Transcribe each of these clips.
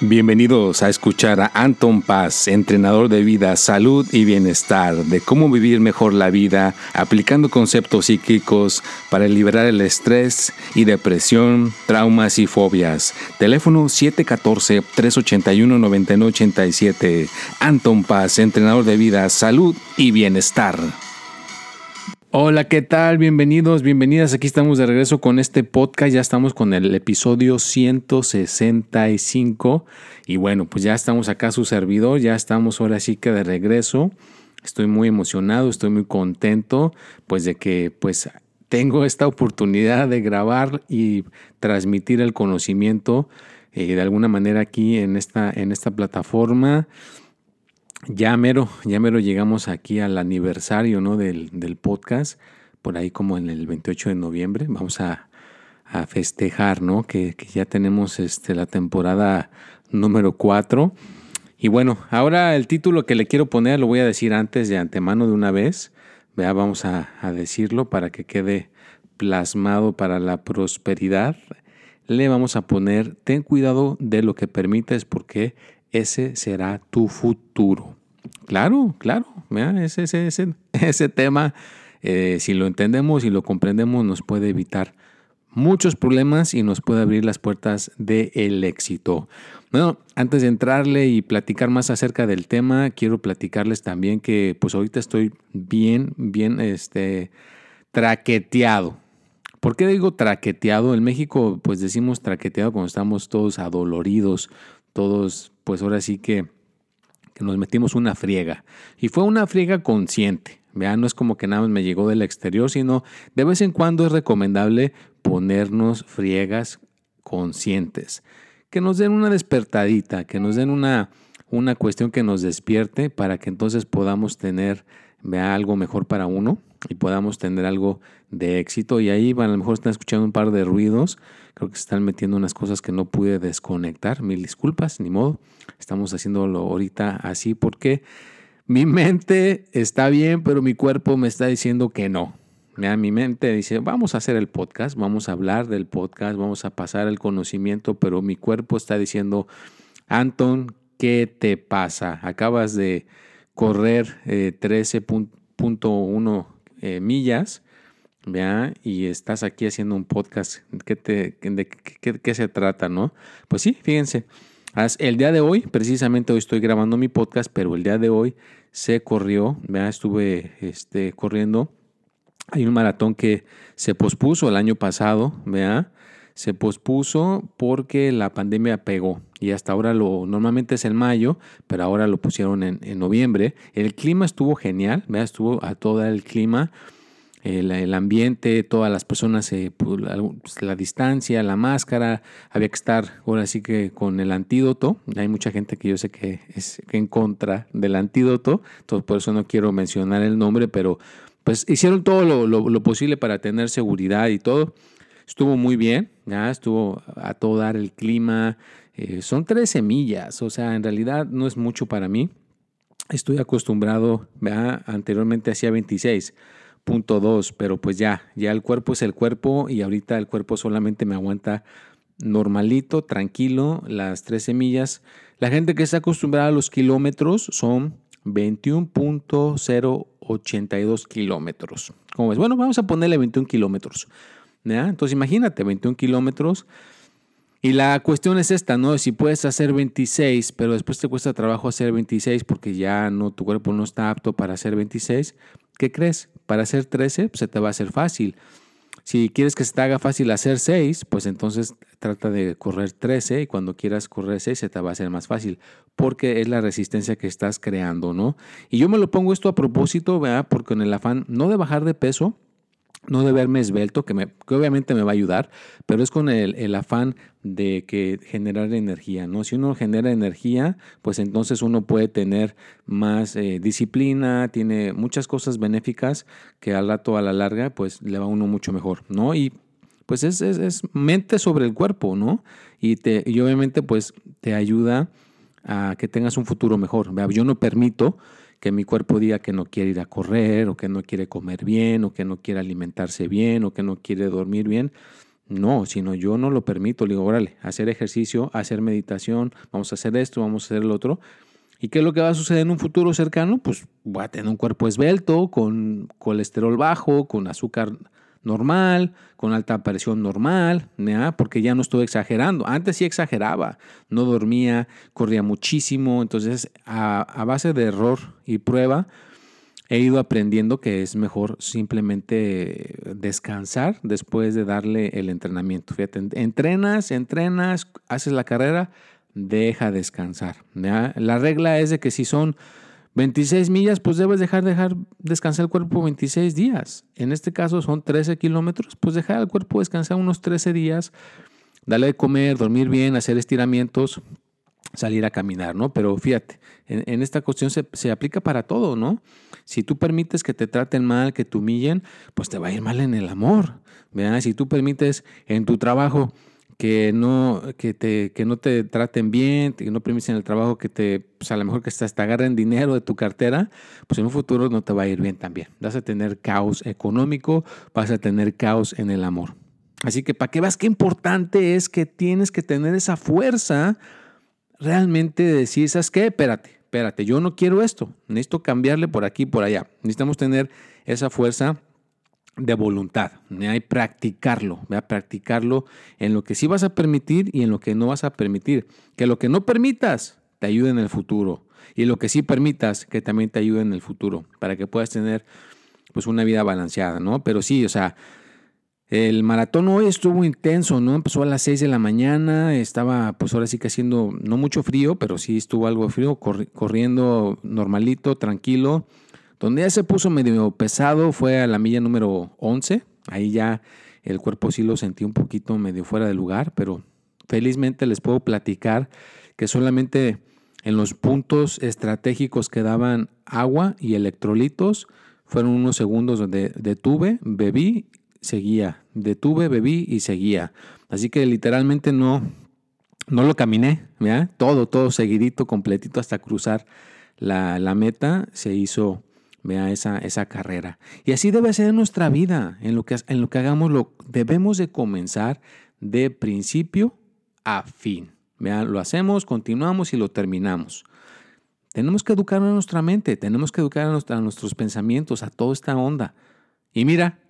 Bienvenidos a escuchar a Anton Paz, entrenador de vida, salud y bienestar, de cómo vivir mejor la vida, aplicando conceptos psíquicos para liberar el estrés y depresión, traumas y fobias. Teléfono 714-381-9987. Anton Paz, entrenador de vida, salud y bienestar. Hola, ¿qué tal? Bienvenidos, bienvenidas. Aquí estamos de regreso con este podcast. Ya estamos con el episodio 165. Y bueno, pues ya estamos acá su servidor. Ya estamos ahora sí que de regreso. Estoy muy emocionado, estoy muy contento, pues de que pues tengo esta oportunidad de grabar y transmitir el conocimiento eh, de alguna manera aquí en esta, en esta plataforma ya mero, ya mero llegamos aquí al aniversario ¿no? del, podcast, por ahí como en el 28 de noviembre. Vamos a, festejar, ¿no? Que, ya tenemos este, la temporada número 4. Y bueno, ahora el título que le quiero poner lo voy a decir antes de antemano de una vez. Vea, vamos a, a decirlo para que quede plasmado para la prosperidad. Le vamos a poner, ten cuidado de lo que permites porque ese será tu futuro. Claro, claro, ese, ese, ese, tema, eh, si lo entendemos y lo comprendemos, nos puede evitar muchos problemas y nos puede abrir las puertas del éxito. Bueno, antes de entrarle y platicar más acerca del tema, quiero platicarles también que pues ahorita estoy bien, bien este, traqueteado. ¿Por qué digo traqueteado? En México pues decimos traqueteado cuando estamos todos adoloridos, todos pues ahora sí que nos metimos una friega. Y fue una friega consciente. Vean, no es como que nada más me llegó del exterior, sino de vez en cuando es recomendable ponernos friegas conscientes. Que nos den una despertadita, que nos den una, una cuestión que nos despierte para que entonces podamos tener vea, algo mejor para uno y podamos tener algo de éxito. Y ahí a lo mejor están escuchando un par de ruidos. Creo que se están metiendo unas cosas que no pude desconectar. Mil disculpas, ni modo. Estamos haciéndolo ahorita así porque mi mente está bien, pero mi cuerpo me está diciendo que no. Mi mente dice, vamos a hacer el podcast, vamos a hablar del podcast, vamos a pasar el conocimiento, pero mi cuerpo está diciendo, Anton, ¿qué te pasa? Acabas de correr 13.1 eh, eh, millas, ¿vea? Y estás aquí haciendo un podcast. ¿Qué te, ¿De qué, se trata, no? Pues sí, fíjense. El día de hoy, precisamente hoy estoy grabando mi podcast, pero el día de hoy se corrió, ¿vea? Estuve este, corriendo. Hay un maratón que se pospuso el año pasado, ¿vea? Se pospuso porque la pandemia pegó y hasta ahora lo normalmente es en mayo, pero ahora lo pusieron en, noviembre. El clima estuvo genial, ¿vea? estuvo a todo el clima. El, ambiente, todas las personas, eh, pues, pues, la, distancia, la máscara, había que estar ahora sí que con el antídoto. Hay mucha gente que yo sé que es en contra del antídoto, entonces por eso no quiero mencionar el nombre, pero pues hicieron todo lo, lo posible para tener seguridad y todo. Estuvo muy bien, ya estuvo a todo dar el clima. Eh, son tres semillas, o sea, en realidad no es mucho para mí. Estoy acostumbrado, ¿verdad? anteriormente hacía 26.2, pero pues ya, ya el cuerpo es el cuerpo y ahorita el cuerpo solamente me aguanta normalito, tranquilo, las tres semillas. La gente que está acostumbrada a los kilómetros son 21.082 kilómetros. ¿Cómo es? Bueno, vamos a ponerle 21 kilómetros. Entonces imagínate, 21 kilómetros. Y la cuestión es esta, ¿no? Si puedes hacer 26, pero después te cuesta trabajo hacer 26 porque ya no, tu cuerpo no está apto para hacer 26, ¿qué crees? Para hacer 13, pues se te va a hacer fácil. Si quieres que se te haga fácil hacer 6, pues entonces trata de correr 13 y cuando quieras correr 6 se te va a hacer más fácil, porque es la resistencia que estás creando, ¿no? Y yo me lo pongo esto a propósito, ¿verdad? Porque en el afán no de bajar de peso, no de verme esbelto, que, me, obviamente me va a ayudar, pero es con el, afán de que generar energía, ¿no? Si uno genera energía, pues entonces uno puede tener más eh, disciplina, tiene muchas cosas benéficas que al rato, a la larga, pues le va a uno mucho mejor, ¿no? Y pues es, es, mente sobre el cuerpo, ¿no? Y, te, y obviamente pues te ayuda a que tengas un futuro mejor. Yo no permito que mi cuerpo diga que no quiere ir a correr o que no quiere comer bien o que no quiere alimentarse bien o que no quiere dormir bien. No, sino yo no lo permito. Le digo, órale, hacer ejercicio, hacer meditación, vamos a hacer esto, vamos a hacer el otro. ¿Y qué es lo que va a suceder en un futuro cercano? Pues voy a tener un cuerpo esbelto, con colesterol bajo, con azúcar normal, con alta presión normal, porque ya no estoy exagerando. Antes sí exageraba, no dormía, corría muchísimo. Entonces, a base de error y prueba, he ido aprendiendo que es mejor simplemente descansar después de darle el entrenamiento. Fíjate, entrenas, entrenas, haces la carrera, deja descansar. La regla es de que si son 26 millas, pues debes dejar, dejar descansar el cuerpo 26 días. En este caso son 13 kilómetros, pues dejar al cuerpo descansar unos 13 días, darle de comer, dormir bien, hacer estiramientos, salir a caminar, ¿no? Pero fíjate, en, esta cuestión se, aplica para todo, ¿no? Si tú permites que te traten mal, que te humillen, pues te va a ir mal en el amor. ¿verdad? Si tú permites en tu trabajo que no, que te, que no te traten bien, que no permites en el trabajo que te, pues a lo mejor que hasta agarren dinero de tu cartera, pues en un futuro no te va a ir bien también. Vas a tener caos económico, vas a tener caos en el amor. Así que para que veas qué importante es que tienes que tener esa fuerza realmente decir, ¿sabes qué? Espérate, espérate, yo no quiero esto, necesito cambiarle por aquí, por allá. Necesitamos tener esa fuerza de voluntad, hay practicarlo, a practicarlo en lo que sí vas a permitir y en lo que no vas a permitir. Que lo que no permitas te ayude en el futuro y lo que sí permitas que también te ayude en el futuro para que puedas tener pues una vida balanceada, ¿no? Pero sí, o sea, el maratón hoy estuvo intenso, ¿no? Empezó a las 6 de la mañana, estaba pues ahora sí que haciendo no mucho frío, pero sí estuvo algo frío, corriendo normalito, tranquilo. Donde ya se puso medio pesado fue a la milla número 11, ahí ya el cuerpo sí lo sentí un poquito medio fuera de lugar, pero felizmente les puedo platicar que solamente en los puntos estratégicos que daban agua y electrolitos fueron unos segundos donde detuve, bebí seguía. Detuve, bebí y seguía. Así que literalmente no, no lo caminé. Todo, todo seguidito, completito hasta cruzar la, meta se hizo, vea, esa, esa carrera. Y así debe ser en nuestra vida, en lo que, en lo que hagamos, lo, debemos de comenzar de principio a fin. ¿vea? Lo hacemos, continuamos y lo terminamos. Tenemos que educar a nuestra mente, tenemos que educar a, nuestros pensamientos, a toda esta onda. Y mira,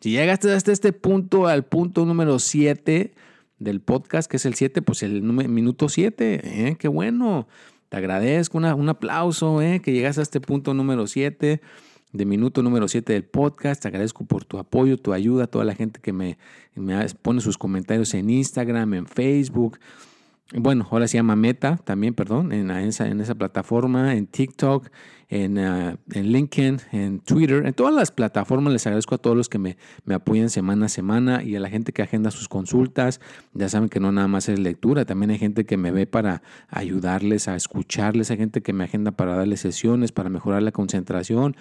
si llegaste hasta este punto, al punto número 7 del podcast, que es el 7, pues el minuto 7, ¿eh? qué bueno. Agradezco, un aplauso, ¿eh? que llegaste a este punto número 7, de minuto número 7 del podcast. Te agradezco por tu apoyo, tu ayuda, toda la gente que me, me pone sus comentarios en Instagram, en Facebook. Bueno, ahora se llama Meta también, perdón, en esa, en esa plataforma, en TikTok, en, uh, en, LinkedIn, en Twitter, en todas las plataformas. Les agradezco a todos los que me, me, apoyan semana a semana y a la gente que agenda sus consultas. Ya saben que no nada más es lectura, también hay gente que me ve para ayudarles a escucharles, hay gente que me agenda para darles sesiones, para mejorar la concentración,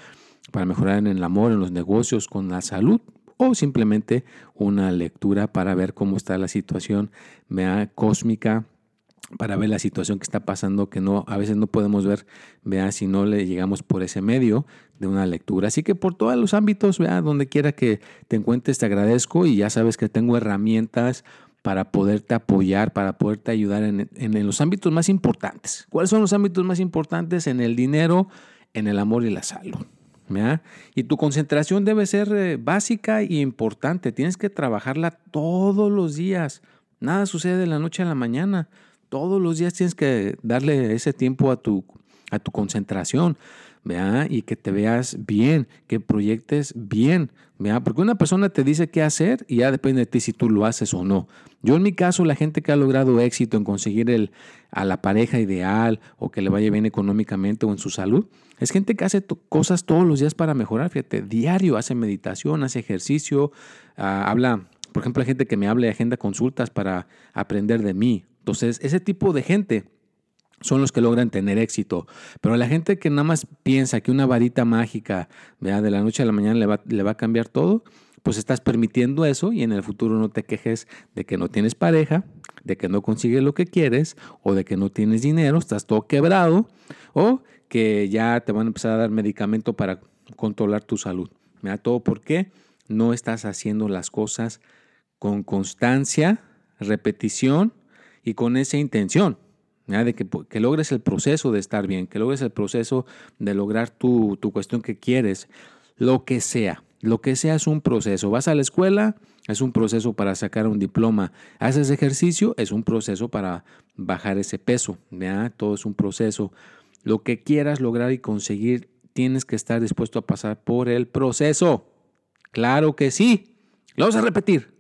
para mejorar en el amor, en los negocios, con la salud o simplemente una lectura para ver cómo está la situación mea, cósmica para ver la situación que está pasando que no a veces no podemos ver, vea si no le llegamos por ese medio de una lectura. Así que por todos los ámbitos, vea donde quiera que te encuentres te agradezco y ya sabes que tengo herramientas para poderte apoyar, para poderte ayudar en, en los ámbitos más importantes. ¿Cuáles son los ámbitos más importantes? En el dinero, en el amor y la salud. Y tu concentración debe ser eh, básica y importante. Tienes que trabajarla todos los días. Nada sucede de la noche a la mañana. Todos los días tienes que darle ese tiempo a tu, a tu concentración, ¿vea? Y que te veas bien, que proyectes bien, ¿vea? Porque una persona te dice qué hacer y ya depende de ti si tú lo haces o no. Yo en mi caso, la gente que ha logrado éxito en conseguir el, a la pareja ideal o que le vaya bien económicamente o en su salud, es gente que hace cosas todos los días para mejorar, fíjate, diario, hace meditación, hace ejercicio, ah, habla, por ejemplo, hay gente que me habla y agenda consultas para aprender de mí entonces, ese tipo de gente son los que logran tener éxito. Pero la gente que nada más piensa que una varita mágica de la noche a la mañana le va, a cambiar todo, pues estás permitiendo eso y en el futuro no te quejes de que no tienes pareja, de que no consigues lo que quieres o de que no tienes dinero, estás todo quebrado o que ya te van a empezar a dar medicamento para controlar tu salud. Todo por qué no estás haciendo las cosas con constancia, repetición y con esa intención. de que, que, logres el proceso de estar bien, que logres el proceso de lograr tu, tu cuestión que quieres, lo que sea. Lo que sea es un proceso. Vas a la escuela, es un proceso para sacar un diploma. Haces ejercicio, es un proceso para bajar ese peso. Todo es un proceso. Lo que quieras lograr y conseguir, tienes que estar dispuesto a pasar por el proceso. Claro que sí. Lo vamos a repetir.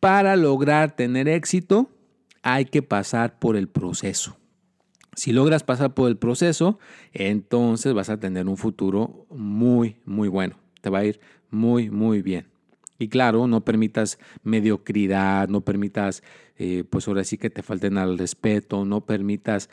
Para lograr tener éxito, hay que pasar por el proceso. Si logras pasar por el proceso, entonces vas a tener un futuro muy, muy bueno. Te va a ir muy, muy bien. Y claro, no permitas mediocridad, no permitas, eh, pues ahora sí que te falten al respeto, no permitas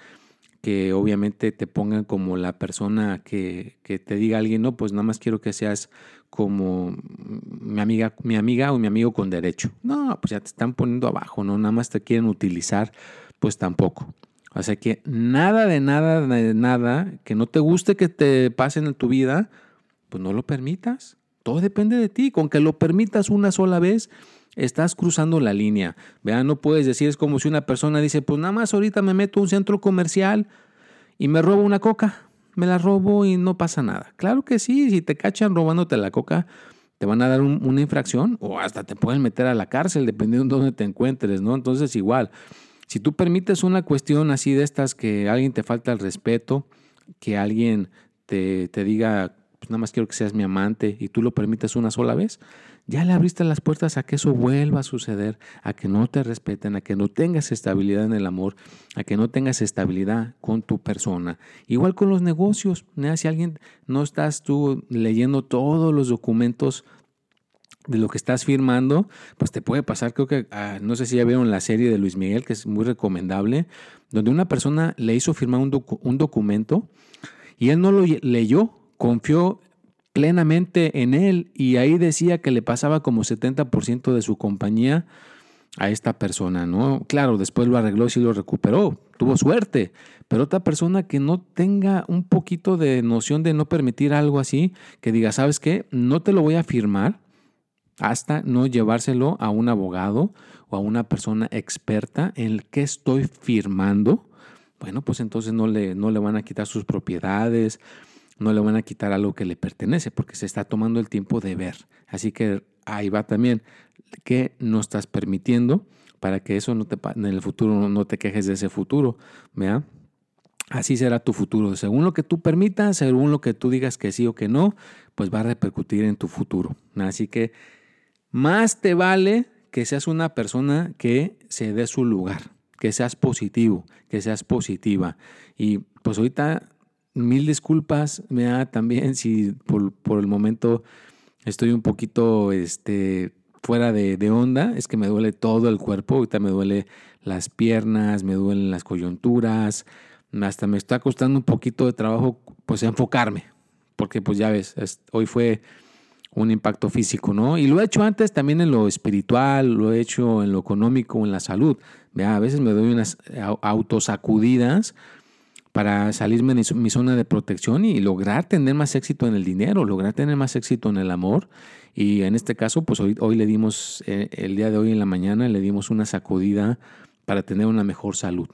que obviamente te pongan como la persona que, que, te diga alguien, no, pues nada más quiero que seas como mi amiga, mi amiga o mi amigo con derecho. No, pues ya te están poniendo abajo, ¿no? Nada más te quieren utilizar, pues tampoco. O sea que nada de nada, de nada, que no te guste que te pasen en tu vida, pues no lo permitas. Todo depende de ti. Con que lo permitas una sola vez, estás cruzando la línea. Vean, no puedes decir, es como si una persona dice, pues nada más ahorita me meto a un centro comercial y me robo una coca. Me la robo y no pasa nada. Claro que sí, si te cachan robándote la coca, te van a dar una infracción o hasta te pueden meter a la cárcel, dependiendo de dónde te encuentres, ¿no? Entonces, igual, si tú permites una cuestión así de estas que alguien te falta el respeto, que alguien te, te diga pues nada más quiero que seas mi amante y tú lo permites una sola vez, ya le abriste las puertas a que eso vuelva a suceder, a que no te respeten, a que no tengas estabilidad en el amor, a que no tengas estabilidad con tu persona. Igual con los negocios, si alguien no estás tú leyendo todos los documentos de lo que estás firmando, pues te puede pasar, creo que, ah, no sé si ya vieron la serie de Luis Miguel, que es muy recomendable, donde una persona le hizo firmar un, un documento y él no lo leyó confió plenamente en él y ahí decía que le pasaba como 70% de su compañía a esta persona, ¿no? Claro, después lo arregló y sí lo recuperó, tuvo suerte, pero otra persona que no tenga un poquito de noción de no permitir algo así, que diga, ¿sabes qué? No te lo voy a firmar hasta no llevárselo a un abogado o a una persona experta en el que estoy firmando, bueno, pues entonces no le, no le van a quitar sus propiedades, no le van a quitar algo que le pertenece porque se está tomando el tiempo de ver. Así que ahí va también que no estás permitiendo para que eso no te, en el futuro no te quejes de ese futuro. ¿vea? Así será tu futuro. Según lo que tú permitas, según lo que tú digas que sí o que no, pues va a repercutir en tu futuro. Así que más te vale que seas una persona que se dé su lugar, que seas positivo, que seas positiva. Y pues ahorita mil disculpas, me da también si por, el momento estoy un poquito este, fuera de, de, onda, es que me duele todo el cuerpo, ahorita me duele las piernas, me duelen las coyunturas, hasta me está costando un poquito de trabajo pues enfocarme, porque pues ya ves, hoy fue un impacto físico, ¿no? Y lo he hecho antes también en lo espiritual, lo he hecho en lo económico, en la salud. Vea, a veces me doy unas autosacudidas para salirme de mi zona de protección y lograr tener más éxito en el dinero, lograr tener más éxito en el amor. Y en este caso, pues hoy, hoy le dimos, eh, el día de hoy en la mañana, le dimos una sacudida para tener una mejor salud.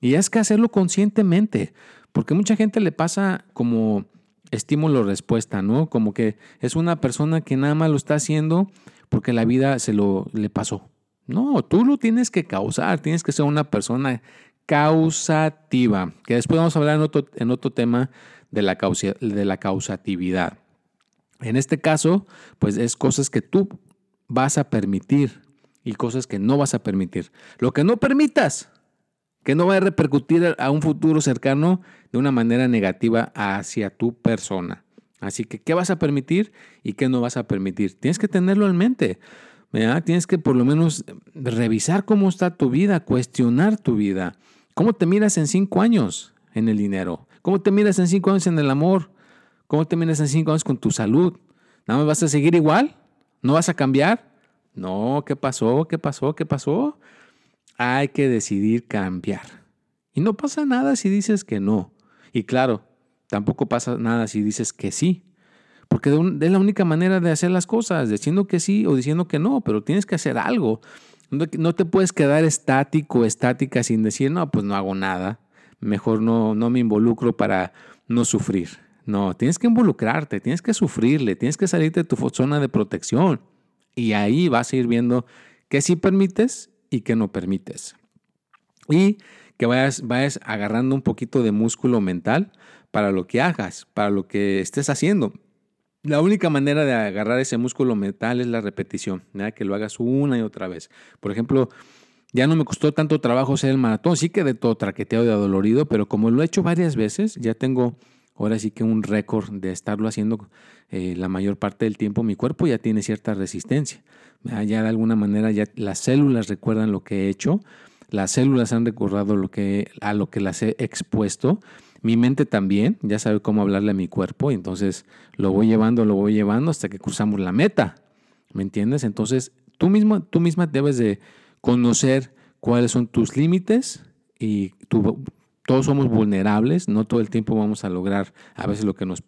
Y es que hacerlo conscientemente, porque mucha gente le pasa como estímulo-respuesta, ¿no? Como que es una persona que nada más lo está haciendo porque la vida se lo le pasó. No, tú lo tienes que causar, tienes que ser una persona causativa, que después vamos a hablar en otro, en otro tema de la, de la causatividad. En este caso, pues es cosas que tú vas a permitir y cosas que no vas a permitir. Lo que no permitas, que no va a repercutir a un futuro cercano de una manera negativa hacia tu persona. Así que, ¿qué vas a permitir y qué no vas a permitir? Tienes que tenerlo en mente. Tienes que por lo menos revisar cómo está tu vida, cuestionar tu vida. ¿Cómo te miras en cinco años en el dinero? ¿Cómo te miras en cinco años en el amor? ¿Cómo te miras en cinco años con tu salud? ¿Nada más vas a seguir igual? ¿No vas a cambiar? No, ¿qué pasó? ¿Qué pasó? ¿Qué pasó? Hay que decidir cambiar. Y no pasa nada si dices que no. Y claro, tampoco pasa nada si dices que sí. Porque es la única manera de hacer las cosas, diciendo que sí o diciendo que no, pero tienes que hacer algo. No te puedes quedar estático, estática sin decir, no, pues no hago nada. Mejor no, no me involucro para no sufrir. No, tienes que involucrarte, tienes que sufrirle, tienes que salir de tu zona de protección. Y ahí vas a ir viendo qué sí permites y qué no permites. Y que vayas, vayas agarrando un poquito de músculo mental para lo que hagas, para lo que estés haciendo. La única manera de agarrar ese músculo mental es la repetición, que lo hagas una y otra vez. Por ejemplo, ya no me costó tanto trabajo hacer el maratón, sí que de todo traqueteado y adolorido, pero como lo he hecho varias veces, ya tengo ahora sí que un récord de estarlo haciendo eh, la mayor parte del tiempo, mi cuerpo ya tiene cierta resistencia. Ya de alguna manera ya las células recuerdan lo que he hecho, las células han recordado lo que, a lo que las he expuesto mi mente también ya sabe cómo hablarle a mi cuerpo, y entonces lo voy llevando, lo voy llevando hasta que cruzamos la meta. ¿Me entiendes? Entonces tú mismo, tú misma debes de conocer cuáles son tus límites y todos somos vulnerables, no todo el tiempo vamos a lograr a veces lo que nos,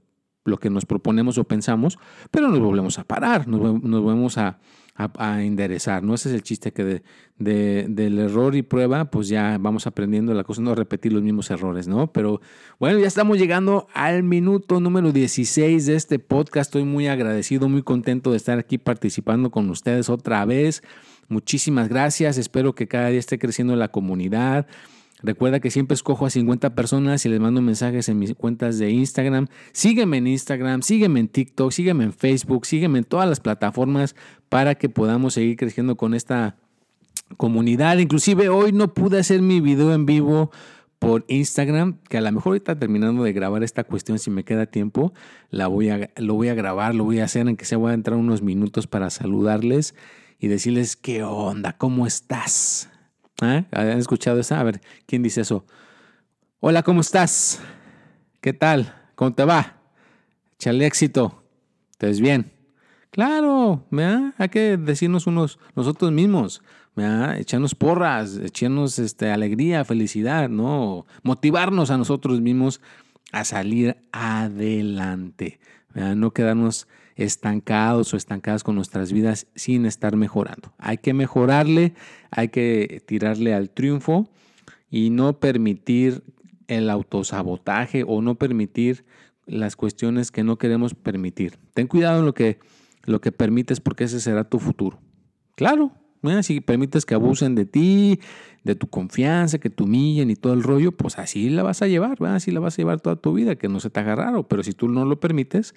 lo que nos proponemos o pensamos, pero nos volvemos a parar, nos, nos volvemos a, a, enderezar, ¿no? Ese es el chiste que de, del error y prueba, pues ya vamos aprendiendo la cosa, no repetir los mismos errores, ¿no? Pero bueno, ya estamos llegando al minuto número 16 de este podcast. Estoy muy agradecido, muy contento de estar aquí participando con ustedes otra vez. Muchísimas gracias, espero que cada día esté creciendo la comunidad. Recuerda que siempre escojo a 50 personas y les mando mensajes en mis cuentas de Instagram. Sígueme en Instagram, sígueme en TikTok, sígueme en Facebook, sígueme en todas las plataformas para que podamos seguir creciendo con esta comunidad. Inclusive hoy no pude hacer mi video en vivo por Instagram, que a lo mejor ahorita terminando de grabar esta cuestión, si me queda tiempo, la voy a, lo voy a grabar, lo voy a hacer, aunque sea voy a entrar unos minutos para saludarles y decirles qué onda, cómo estás. ¿Eh? ¿Han escuchado esa? A ver, ¿quién dice eso? Hola, ¿cómo estás? ¿Qué tal? ¿Cómo te va? Échale éxito. ¿Te ves bien? Claro, hay que decirnos unos nosotros mismos, echarnos porras, echarnos este, alegría, felicidad, ¿no? Motivarnos a nosotros mismos a salir adelante, no quedarnos estancados o estancadas con nuestras vidas sin estar mejorando. Hay que mejorarle, hay que tirarle al triunfo y no permitir el autosabotaje o no permitir las cuestiones que no queremos permitir. Ten cuidado en lo que, lo que permites porque ese será tu futuro. Claro, si permites que abusen de ti, de tu confianza, que te humillen y todo el rollo, pues así la vas a llevar, así la vas a llevar toda tu vida, que no se te haga raro. Pero si tú no lo permites,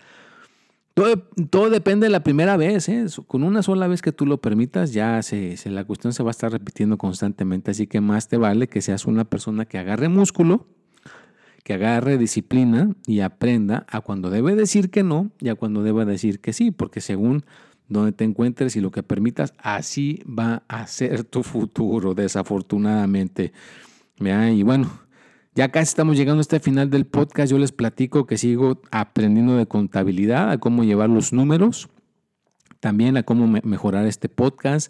todo, depende de la primera vez. ¿eh? Con una sola vez que tú lo permitas, ya se, la cuestión se va a estar repitiendo constantemente. Así que más te vale que seas una persona que agarre músculo, que agarre disciplina y aprenda a cuando debe decir que no y a cuando debe decir que sí, porque según donde te encuentres y lo que permitas, así va a ser tu futuro, desafortunadamente. Y bueno, ya casi estamos llegando a este final del podcast. Yo les platico que sigo aprendiendo de contabilidad, a cómo llevar los números, también a cómo mejorar este podcast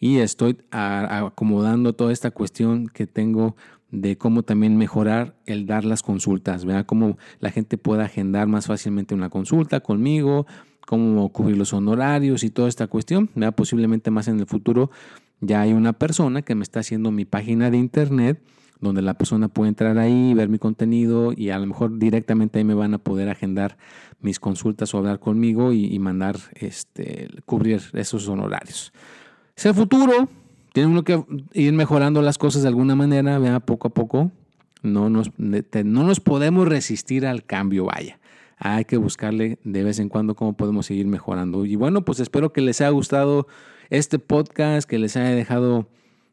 y estoy acomodando toda esta cuestión que tengo de cómo también mejorar el dar las consultas, ¿verdad? Cómo la gente pueda agendar más fácilmente una consulta conmigo, cómo cubrir los honorarios y toda esta cuestión, ¿verdad? Posiblemente más en el futuro ya hay una persona que me está haciendo mi página de internet donde la persona puede entrar ahí, ver mi contenido y a lo mejor directamente ahí me van a poder agendar mis consultas o hablar conmigo y, mandar, este, cubrir esos honorarios. Es el futuro, tiene uno que ir mejorando las cosas de alguna manera, vea, poco a poco. No nos, no nos podemos resistir al cambio, vaya. Hay que buscarle de vez en cuando cómo podemos seguir mejorando. Y bueno, pues espero que les haya gustado este podcast, que les haya dejado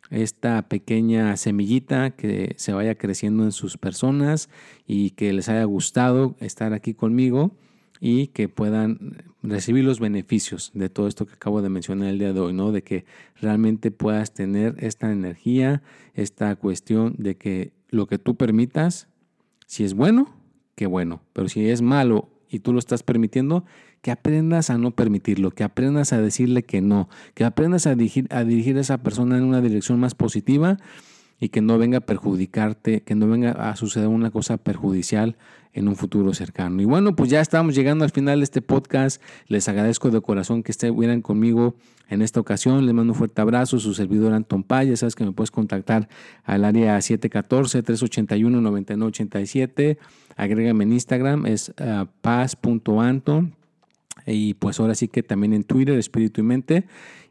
esta pequeña semillita que se vaya creciendo en sus personas y que les haya gustado estar aquí conmigo y que puedan recibir los beneficios de todo esto que acabo de mencionar el día de hoy, ¿no? De que realmente puedas tener esta energía, esta cuestión de que lo que tú permitas, si es bueno, qué bueno, pero si es malo y tú lo estás permitiendo, que aprendas a no permitirlo, que aprendas a decirle que no, que aprendas a dirigir, a dirigir esa persona en una dirección más positiva y que no venga a perjudicarte, que no venga a suceder una cosa perjudicial en un futuro cercano. Y bueno, pues ya estamos llegando al final de este podcast. Les agradezco de corazón que estuvieran conmigo en esta ocasión. Les mando un fuerte abrazo. Su servidor Anton Paya. Sabes que me puedes contactar al área 714-381-9987. Agrégame en Instagram, es uh, paz.anton. Y pues ahora sí que también en Twitter, Espíritu y Mente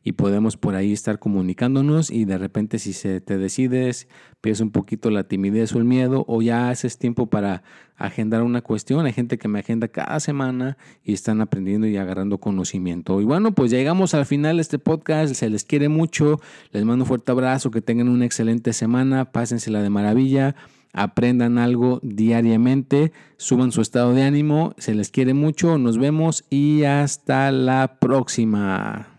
y podemos por ahí estar comunicándonos y de repente si se te decides, pierdes un poquito la timidez o el miedo o ya haces tiempo para agendar una cuestión. Hay gente que me agenda cada semana y están aprendiendo y agarrando conocimiento. Y bueno, pues llegamos al final de este podcast. Se les quiere mucho. Les mando un fuerte abrazo. Que tengan una excelente semana. Pásensela de maravilla aprendan algo diariamente, suban su estado de ánimo, se les quiere mucho, nos vemos y hasta la próxima.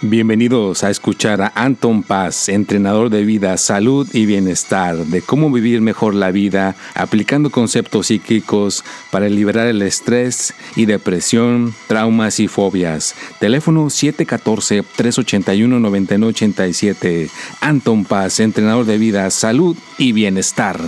Bienvenidos a escuchar a Anton Paz, entrenador de vida, salud y bienestar, de cómo vivir mejor la vida aplicando conceptos psíquicos para liberar el estrés y depresión, traumas y fobias. Teléfono 714-381-9987. Anton Paz, entrenador de vida, salud y bienestar.